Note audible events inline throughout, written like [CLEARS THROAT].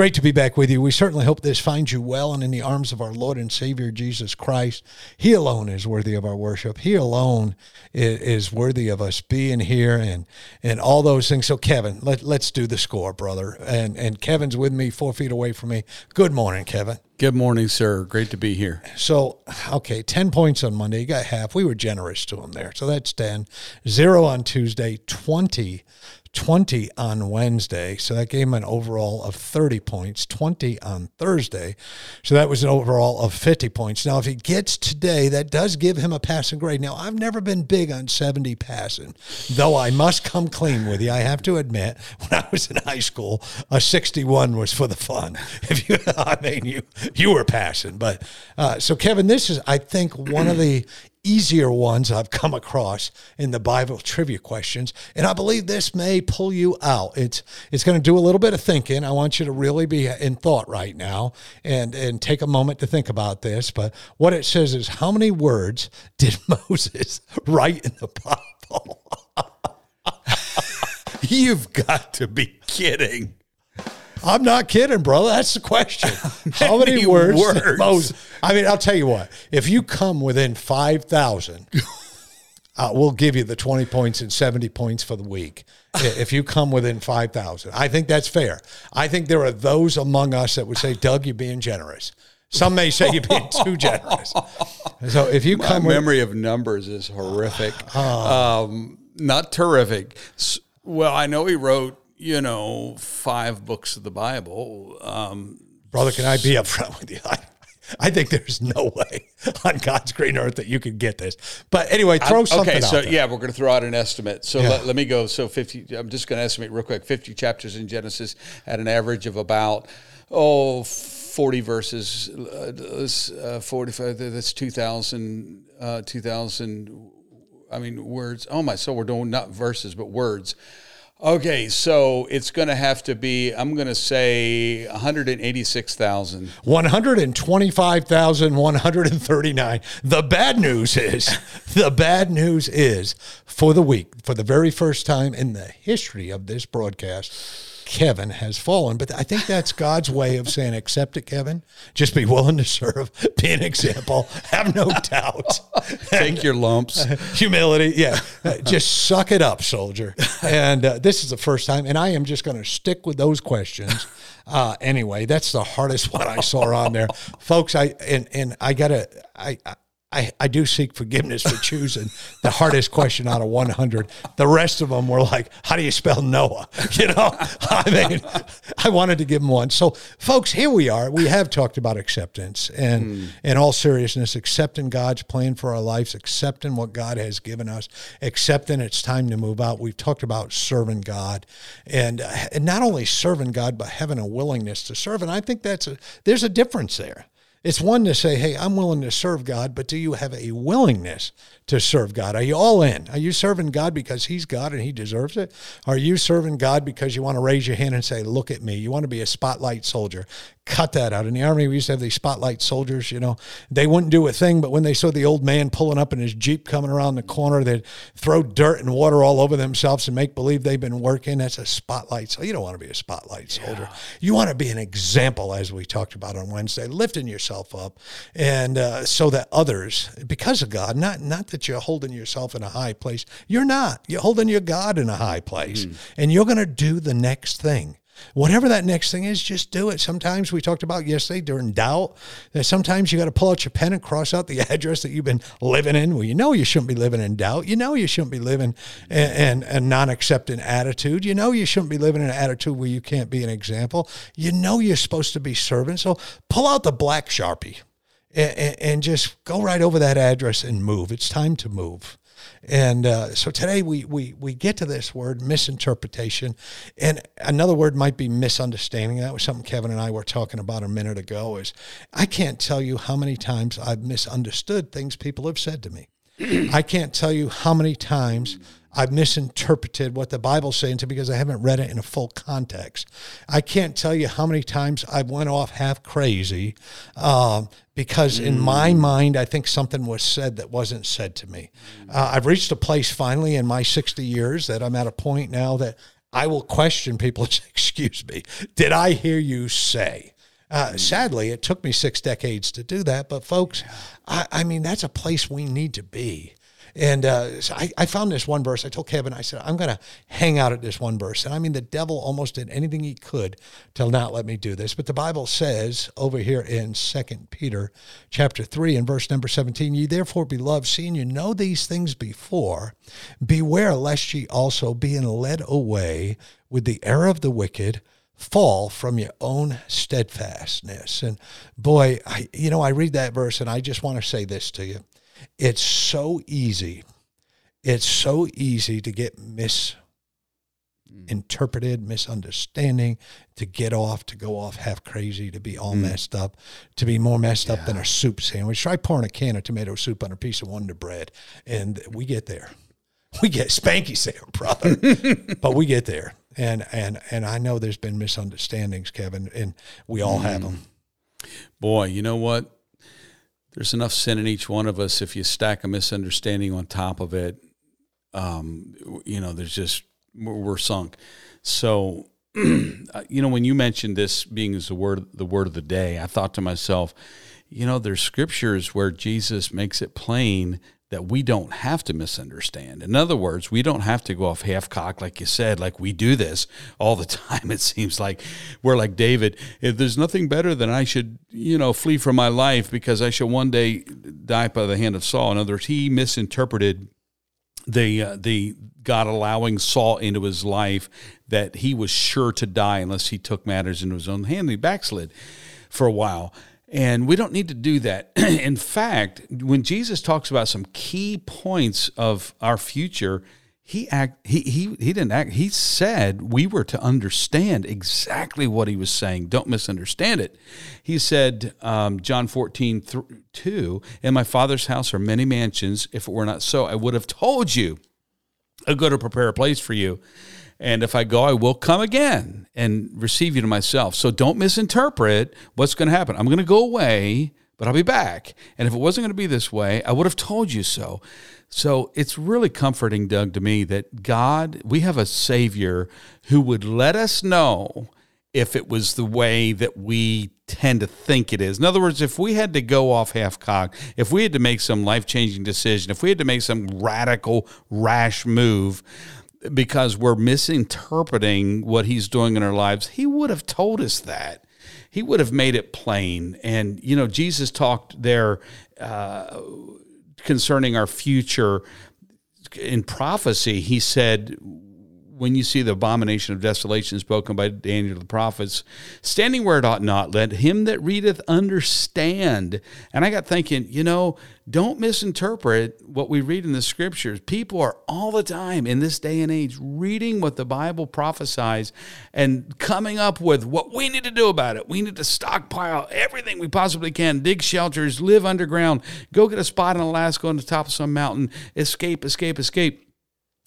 Great to be back with you. We certainly hope this finds you well and in the arms of our Lord and Savior Jesus Christ. He alone is worthy of our worship. He alone is worthy of us being here and and all those things. So Kevin, let, let's do the score, brother. And and Kevin's with me, four feet away from me. Good morning, Kevin. Good morning, sir. Great to be here. So, okay, 10 points on Monday. You got half. We were generous to him there. So that's 10. Zero on Tuesday, 20 20 on Wednesday. So that gave him an overall of 30 points, 20 on Thursday. So that was an overall of 50 points. Now, if he gets today, that does give him a passing grade. Now, I've never been big on 70 passing, though I must come clean with you. I have to admit, [LAUGHS] when I was in high school, a 61 was for the fun. [LAUGHS] If you, [LAUGHS] I mean, you, you were passing. But uh, so, Kevin, this is, I think, one of the easier ones I've come across in the Bible trivia questions. And I believe this may pull you out. It's it's going to do a little bit of thinking. I want you to really be in thought right now and, and take a moment to think about this. But what it says is how many words did [LAUGHS] Moses write in the Bible? [LAUGHS] You've got to be kidding. I'm not kidding, brother. That's the question. [LAUGHS] How many, many words? words? Moses, I mean, I'll tell you what. If you come within five thousand, [LAUGHS] uh, we'll give you the twenty points and seventy points for the week. if you come within five thousand, I think that's fair. I think there are those among us that would say, "Doug, you're being generous." Some may say you're being too generous. [LAUGHS] So if you come, My memory with, of numbers is horrific. Uh, um, not terrific. Well, I know he wrote you know, five books of the Bible. Um, Brother, can I be upfront with you? [LAUGHS] I, I think there's no way on God's green earth that you could get this. But anyway, throw something okay, so yeah, we're going to throw out an estimate. So yeah. let, let, me go. So 50, I'm just going to estimate real quick 50 chapters in Genesis at an average of about, oh, 40 verses, uh, uh, 45, that's 2,000, uh, 2,000, I mean, words. Oh my, so we're doing not verses, but words. Okay, so it's going to have to be, I'm going to say 186,000. 125,139. The bad news is, [LAUGHS] the bad news is for the week, for the very first time in the history of this broadcast, Kevin has fallen. But I think that's God's way of saying, accept it, Kevin. Just be willing to serve, be an example, have no doubt. Take your lumps. [LAUGHS] Humility. Yeah. just suck it up, soldier. And uh, this is the first time. And I am just going to stick with those questions. Uh, anyway, that's the hardest one I saw on there. Folks, I, and, and I got to, I, I, I I do seek forgiveness for choosing the hardest question out of 100. The rest of them were like, how do you spell Noah? [LAUGHS] You know, I mean, I wanted to give them one. So, folks, here we are. We have talked about acceptance and, mm. in all seriousness, accepting God's plan for our lives, accepting what God has given us, accepting it's time to move out. We've talked about serving God and, uh, and not only serving God, but having a willingness to serve. And I think that's a, there's a difference there. It's one to say, hey, I'm willing to serve God, but do you have a willingness to serve God? Are you all in? Are you serving God because He's God and He deserves it? Are you serving God because you want to raise your hand and say, look at me? You want to be a spotlight soldier. cut that out. In the army, we used to have these spotlight soldiers, you know, they wouldn't do a thing, but when they saw the old man pulling up in his Jeep coming around the corner, they'd throw dirt and water all over themselves and make believe they've been working. That's a spotlight. So you don't want to be a spotlight soldier. Yeah. You want to be an example, as we talked about on Wednesday, lifting yourself up. And uh, so that others, because of God, not, not that you're holding yourself in a high place, you're not. You're holding your God in a high place. Mm. And you're going to do the next thing. Whatever that next thing is, just do it. Sometimes we talked about yesterday during doubt that sometimes you got to pull out your pen and cross out the [LAUGHS] address that you've been living in. Well, you know you shouldn't be living in doubt. You know you shouldn't be living in, a non-accepting attitude. You know you shouldn't be living in an attitude where you can't be an example. You know you're supposed to be serving. So pull out the black sharpie and, and just go right over that address and move. It's time to move. And uh, so today we, we, we get to this word misinterpretation. And another word might be misunderstanding. That was something Kevin and I were talking about a minute ago is I can't tell you how many times I've misunderstood things people have said to me. [CLEARS THROAT] I can't tell you how many times I've misinterpreted what the Bible's saying to because I haven't read it in a full context. I can't tell you how many times I went off half crazy um, because mm. in my mind, I think something was said that wasn't said to me. Uh, I've reached a place finally in my 60 years that I'm at a point now that I will question people. Excuse me, did I hear you say? Uh, sadly, it took me six decades to do that. But folks, I, I mean, that's a place we need to be. And uh, so I, I, found this one verse. I told Kevin, I said, I'm going to hang out at this one verse. And I mean, the devil almost did anything he could to not let me do this. But the Bible says over here in Second Peter chapter 3 and verse number 17, Ye therefore, beloved, seeing you know these things before, beware lest ye also, being led away with the error of the wicked, fall from your own steadfastness. And boy, I, you know, I read that verse and I just want to say this to you. It's so easy. It's so easy to get misinterpreted, misunderstanding, to get off, to go off half crazy, to be all mm. messed up, to be more messed yeah. up than a soup sandwich. Try pouring a can of tomato soup on a piece of Wonder Bread, and we get there. We get spanky there, [LAUGHS] brother, but we get there. And and and I know there's been misunderstandings, Kevin, and we all mm. have them. Boy, you know what? There's enough sin in each one of us. If you stack a misunderstanding on top of it, um, you know, there's just we're sunk. So, [CLEARS THROAT] you know, when you mentioned this being as the word the word of the day, I thought to myself, you know, there's scriptures where Jesus makes it plain that we don't have to misunderstand. In other words, we don't have to go off half cocked, like you said, like we do this all the [LAUGHS] time. It seems like we're like David. If there's nothing better than I should, you know, flee from my life because I shall one day die by the hand of Saul. In other words, he misinterpreted the uh, the God allowing Saul into his life that he was sure to die unless he took matters into his own hand. He backslid for a while. And we don't need to do that. [CLEARS THROAT] In fact, when Jesus talks about some key points of our future, he act he he he didn't act he said we were to understand exactly what he was saying. Don't misunderstand it. He said um, john 14 th- 2 in my father's house are many mansions. If it were not so i would have told you i go to prepare a place for you and if I go, I will come again and receive you to myself. So don't misinterpret what's going to happen. I'm going to go away, but I'll be back. And if it wasn't going to be this way, I would have told you so. So it's really comforting, Doug, to me that God, we have a Savior who would let us know if it was the way that we tend to think it is. In other words, if we had to go off half cocked, if we had to make some life changing decision, if we had to make some radical, rash move, because we're misinterpreting what he's doing in our lives, he would have told us that. He would have made it plain. And, you know, Jesus talked there uh, concerning our future in prophecy. He said, when you see the abomination of desolation spoken by Daniel the prophets, standing where it ought not, let him that readeth understand. And I got thinking, you know, don't misinterpret what we read in the scriptures. People are all the time in this day and age reading what the Bible prophesies and coming up with what we need to do about it. We need to stockpile everything we possibly can, dig shelters, live underground, go get a spot in Alaska on the top of some mountain, escape, escape, escape.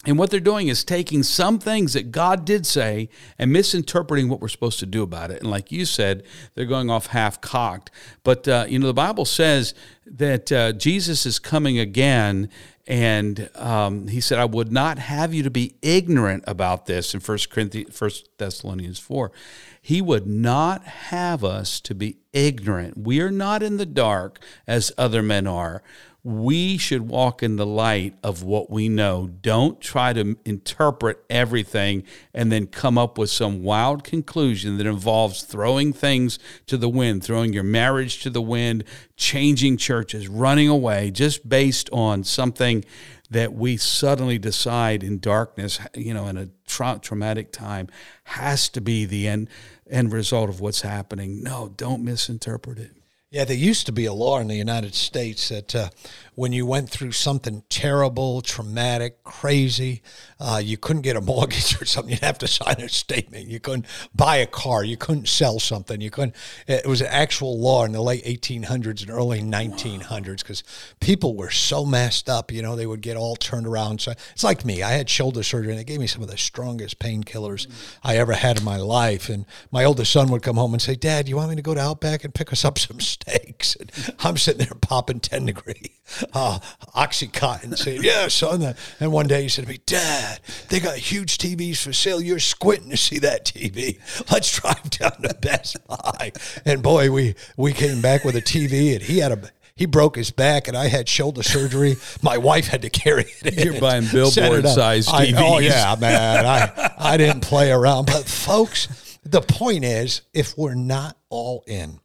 And what they're doing is taking some things that God did say and misinterpreting what we're supposed to do about it. And like you said, they're going off half cocked. But, uh, you know, the Bible says that uh, Jesus is coming again. And um, he said, I would not have you to be ignorant about this in 1 Corinthians, 1 Thessalonians 4. He would not have us to be ignorant. We are not in the dark as other men are we should walk in the light of what we know. Don't try to interpret everything and then come up with some wild conclusion that involves throwing things to the wind, throwing your marriage to the wind, changing churches, running away, just based on something that we suddenly decide in darkness, you know, in a tra- traumatic time, has to be the end end result of what's happening. No, don't misinterpret it. Yeah, there used to be a law in the United States that uh, when you went through something terrible, traumatic, crazy, uh, you couldn't get a [LAUGHS] mortgage or something. You'd have to sign a statement. You couldn't buy a car. You couldn't sell something. You couldn't. It was an actual law in the late 1800s and early 1900s because people were so messed up. You know, they would get all turned around. So it's like me. I had shoulder surgery and it gave me some of the strongest painkillers I ever had in my life. And my oldest son would come home and say, "Dad, you want me to go to Outback and pick us up some [LAUGHS] steaks?" And I'm sitting there popping 10 degree uh, [LAUGHS] Oxycontin, saying, "Yeah, son." And one day he said to me, "Dad, they got huge TVs for sale. You're squinting to see that TV. Let's drive down to Best Buy." And boy, we we came back with a TV, and he had a he broke his back and I had shoulder surgery. My wife had to carry it in. You're buying billboard sized TVs. I, oh yeah, man. I I didn't play around. But folks, the point is if we're not all in,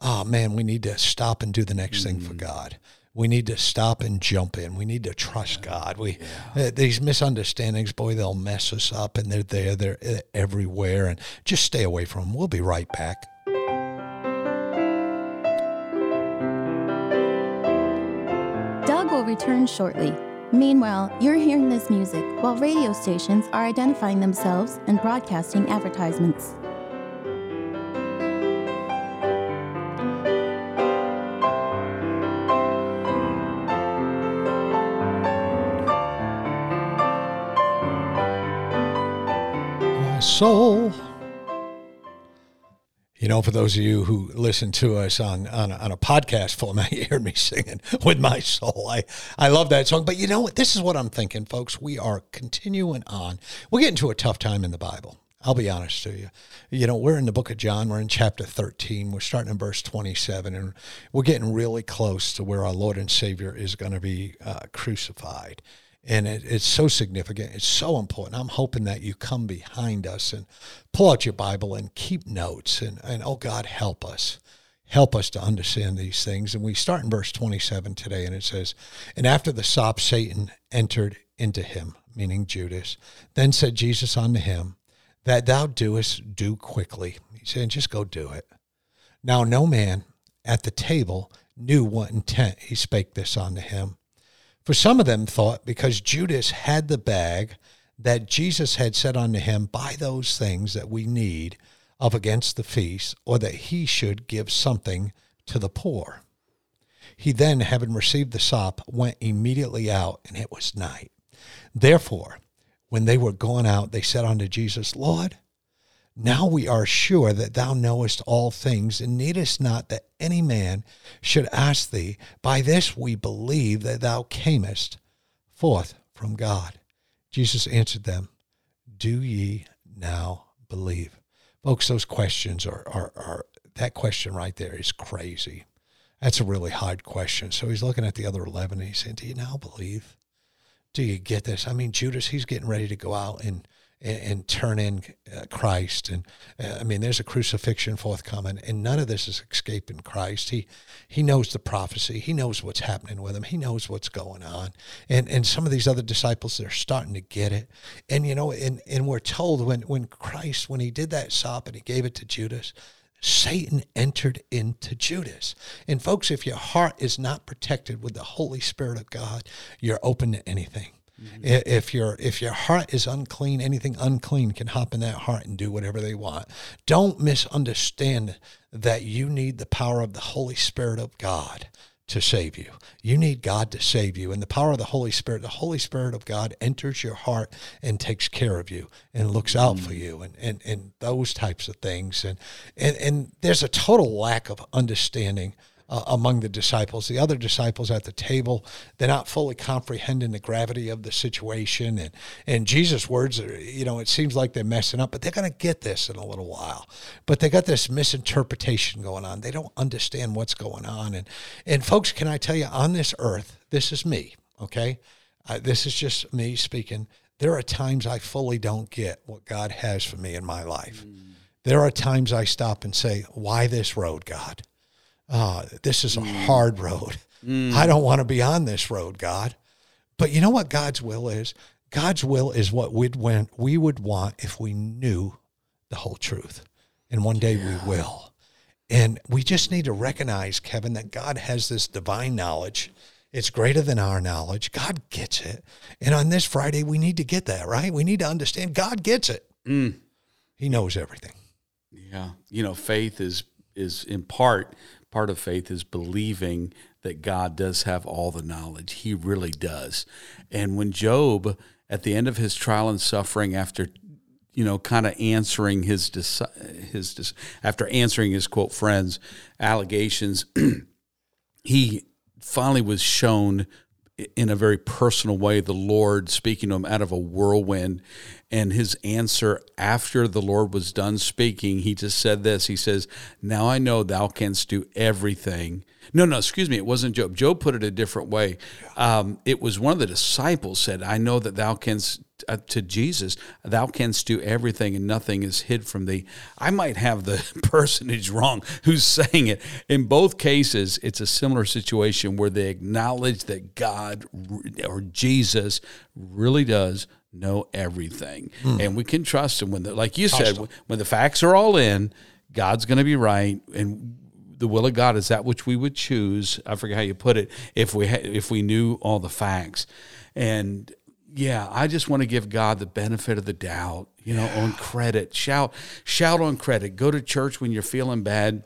oh man, we need to stop and do the next mm. thing for mm. God. We need to stop and jump in. We need to trust God. We yeah. uh, these misunderstandings, boy, they'll mess us up, and they're there, they're uh, everywhere. And just stay away from them. We'll be right back. Doug will return shortly. Meanwhile, you're hearing this music while radio stations are identifying themselves and broadcasting advertisements. Soul. You know, for those of you who listen to us on, on, a, on a podcast format, [LAUGHS] you hear me singing with my soul. I, I love that song. But you know what? This is what I'm thinking, folks. We are continuing on. We're getting to a tough time in the Bible. I'll be honest to you. You know, we're in the book of John. We're in chapter 13. We're starting in verse 27, and we're getting really close to where our Lord and Savior is going to be uh, crucified and it, it's so significant. It's so important. I'm hoping that you come behind us and pull out your Bible and keep notes. And, and oh, God, help us. Help us to understand these things. And we start in verse 27 today, and it says, And after the sop, Satan entered into him, meaning Judas. Then said Jesus unto him, That thou doest, do quickly. He said, Just go do it. Now, no man at the table knew what intent he spake this unto him. For some of them thought because Judas had the bag that Jesus had said unto him, Buy those things that we need of against the feast, or that he should give something to the poor. He then, having received the sop, went immediately out, and it was night. Therefore, when they were gone out, they said unto Jesus, Lord, now we are sure that thou knowest all things, and needest not that any man should ask thee. By this we believe that thou camest forth from God. Jesus answered them, Do ye now believe? Folks, those questions are, are, are that question right there is crazy. That's a really hard question. So he's looking at the other 11 and he's saying, Do you now believe? Do you get this? I mean, Judas, he's getting ready to go out and and, and turn in uh, Christ. And uh, I mean, there's a crucifixion forthcoming, and none of this is escaping Christ. He he knows the prophecy. He knows what's happening with him. He knows what's going on. And and some of these other disciples, they're starting to get it. And you know, and and we're told when when Christ when he did that sop and he gave it to Judas. Satan entered into Judas. And folks, if your heart is not protected with the Holy Spirit of God, you're open to anything. Mm-hmm. If your if your heart is unclean, anything unclean can hop in that heart and do whatever they want. Don't misunderstand that you need the power of the Holy Spirit of God to save you. You need God to save you. And the power of the Holy Spirit, the Holy Spirit of God enters your heart and takes care of you and looks out mm-hmm. for you and, and, and those types of things. And, and, and there's a total lack of understanding uh, among the disciples. The other disciples at the table, they're not fully comprehending the gravity of the situation. And, and Jesus' words, are, you know, it seems like they're messing up, but they're going to get this in a little while. But they got this misinterpretation going on. They don't understand what's going on. And, and folks, can I tell you, on this earth, this is me, okay? Uh, this is just me speaking. There are times I fully don't get what God has for me in my life. Mm. There are times I stop and say, Why this road, God? Uh, this is a mm. hard road. Mm. I don't want to be on this road, God. But you know what God's will is? God's will is what we'd want, we would want if we knew the whole truth. And one day yeah. we will. And we just need to recognize, Kevin, that God has this divine knowledge. It's greater than our knowledge. God gets it. And on this Friday, we need to get that, right? We need to understand God gets it. Mm. He knows everything. Yeah. You know, faith is is in part part of faith is believing that God does have all the knowledge. He really does. And when Job at the end of his trial and suffering after you know, kind of answering his his after answering his quote friends allegations, [CLEARS THROAT] he finally was shown in a very personal way the Lord speaking to him out of a whirlwind. And his answer after the Lord was done speaking, he just said this. He says, Now I know thou canst do everything no, no, excuse me. It wasn't Job. Job put it a different way. Um, it was one of the disciples said, I know that thou canst, uh, to Jesus, thou canst do everything and nothing is hid from thee. I might have the [LAUGHS] personage wrong who's saying it. In both cases, it's a similar situation where they acknowledge that God or Jesus really does know everything. Hmm. And we can trust him when, the, like you said, when the facts are all in, God's going to be right. And the will of God is that which we would choose. I forget how you put it. If we ha- if we knew all the facts, and yeah, I just want to give God the benefit of the doubt. You know, on credit, shout shout on credit. Go to church when you're feeling bad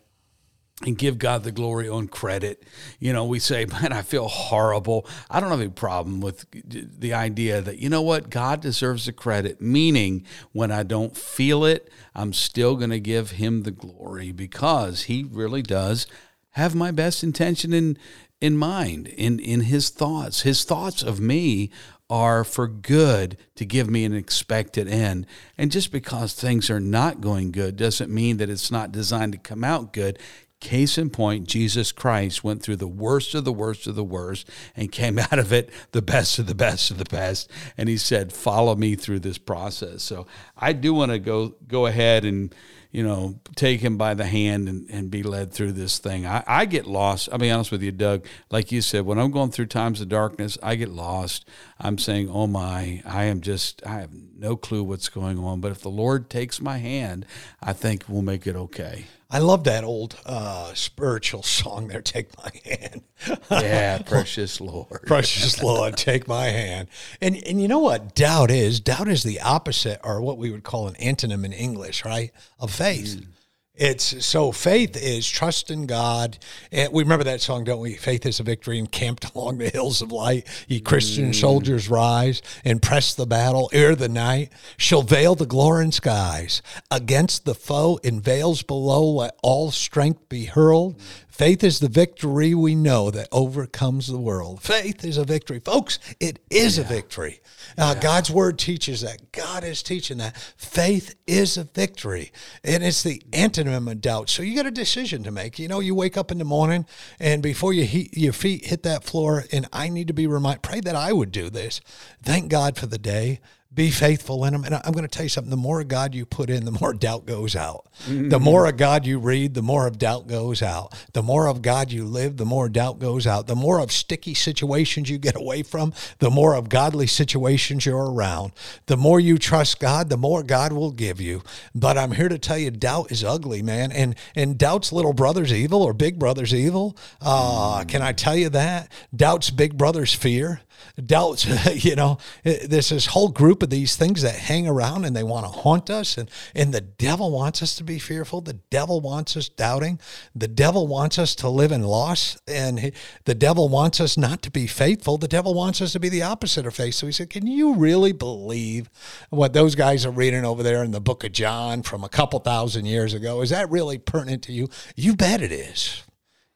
and give God the glory on credit. You know, we say, [LAUGHS] man, I feel horrible. I don't have any problem with the idea that, you know what, God deserves the credit, meaning when I don't feel it, I'm still going to give him the glory because he really does have my best intention in in mind in in his thoughts his thoughts of me are for good to give me an expected end. And just because things are not going good doesn't mean that it's not designed to come out good. Case in point, Jesus Christ went through the worst of the worst of the worst and came [LAUGHS] out of it the best of the best of the best. And he said, Follow me through this process. So I do want to go go ahead and you know, take him by the hand and, and be led through this thing. I, I get lost. I'll be honest with you, Doug. Like you said, when I'm going through times of darkness, I get lost. I'm saying, oh my, I am just, I have no clue what's going on. But if the Lord takes my hand, I think we'll make it okay. I love that old uh, spiritual [LAUGHS] song there, Take My Hand. yeah, [LAUGHS] precious Lord. precious Lord, take my hand. And and you know what doubt is? Doubt is the opposite or what we would call an antonym in English, right? Of faith. Mm. It's so faith is trust in God. And we remember that song, don't we? Faith is a victory encamped [LAUGHS] along the hills of light. Ye Christian mm. soldiers rise and press the battle ere the night shall veil the glory in skies. Against the foe in veils below, let all strength be hurled. Faith is the victory we know that overcomes the world. Faith is a victory. Folks, it is yeah. a victory. Uh, yeah. God's word teaches that. God is teaching that. Faith is a victory. And it's the antonym of doubt. So you got a decision to make. You know, you wake up in the morning and before you he, your feet hit that floor, and I need to be reminded, pray that I would do this. Thank God for the day be faithful in them. And I'm going to tell you something the more of God you put in, the more [LAUGHS] doubt goes out. Mm-hmm. The more of God you read, the more of doubt goes out. The more of God you live, the more doubt goes out. The more of sticky situations you get away from, the more of godly situations you're around. The more you trust God, the more God will give you. But I'm here to tell you, doubt is ugly, man. And and doubt's little brother's evil or big brother's evil. Uh, mm. Can I tell you that? Doubt's big brother's fear doubts. [LAUGHS] you know, there's this whole group of these things that hang around and they want to haunt us. And, and the devil wants us to be fearful. The devil wants us doubting. The devil wants us to live in loss. And he, the devil wants us not to be faithful. The devil wants us to be the opposite of faith. So he said, Can you really believe what those guys are reading over there in the book of John from a couple thousand years ago? Is that really pertinent to you? You bet it is.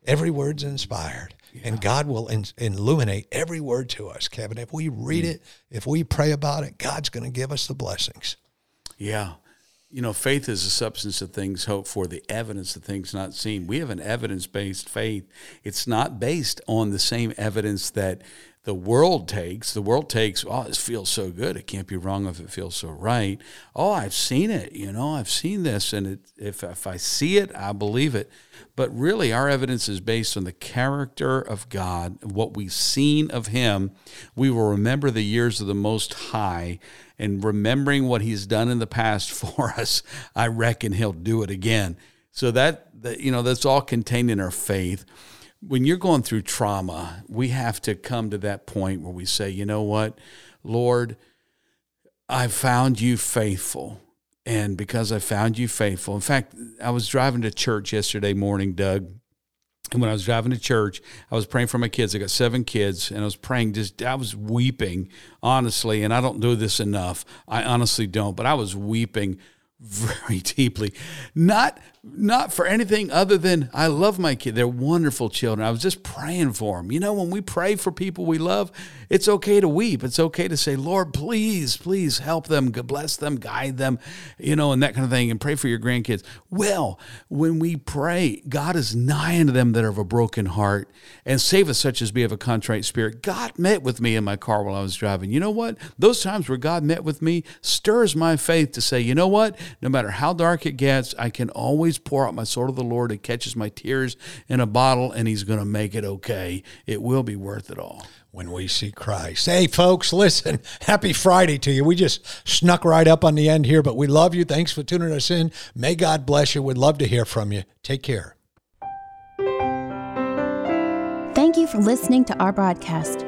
Every word's inspired. Yeah. And God will in, illuminate every word to us, Kevin. If we read mm. it, if we pray about it, God's going to give us the blessings. Yeah. You know, faith is the substance of things hoped for, the evidence of things not seen. We have an evidence based faith. It's not based on the same evidence that the world takes. The world takes, oh, it feels so good. It can't be wrong if it feels so right. Oh, I've seen it. You know, I've seen this. And it, if, if I see it, I believe it. But really, our evidence is based on the character of God, what we've seen of Him. We will remember the years of the Most High, and remembering what He's done in the past [LAUGHS] for us, I reckon He'll do it again. So that, that you know, that's all contained in our faith. When you're going through trauma, we have to come to that point where we say, you know what, Lord, I found you faithful. And because I found you faithful, in fact, I was driving to church yesterday morning, Doug, and when I was driving to church, I was praying for my kids. I got seven kids, and I was praying. Just I was weeping, honestly. And I don't do this enough. I honestly don't. But I was weeping very [LAUGHS] deeply. Not not for anything other than I love my kids. They're wonderful children. I was just praying for them. You know, when we pray for people we love, it's okay to weep. It's okay to say, Lord, please, please help them, bless them, guide them, you know, and that kind of thing, and pray for your grandkids. Well, when we pray, God is nigh unto them that are of a broken heart and save us such as be of a contrite spirit. God met with me in my car while I was driving. You know what? Those times where God met with me stirs my faith to say, you know what? No matter how dark it gets, I can always pour out my soul to the Lord. It catches my tears in a bottle, and He's going to make it okay. It will be worth it all. When we see Christ. Hey, folks, listen, happy Friday to you. We just snuck right up on the end here, but we love you. Thanks for tuning us in. May God bless you. We'd love to hear from you. Take care. Thank you for listening to our broadcast.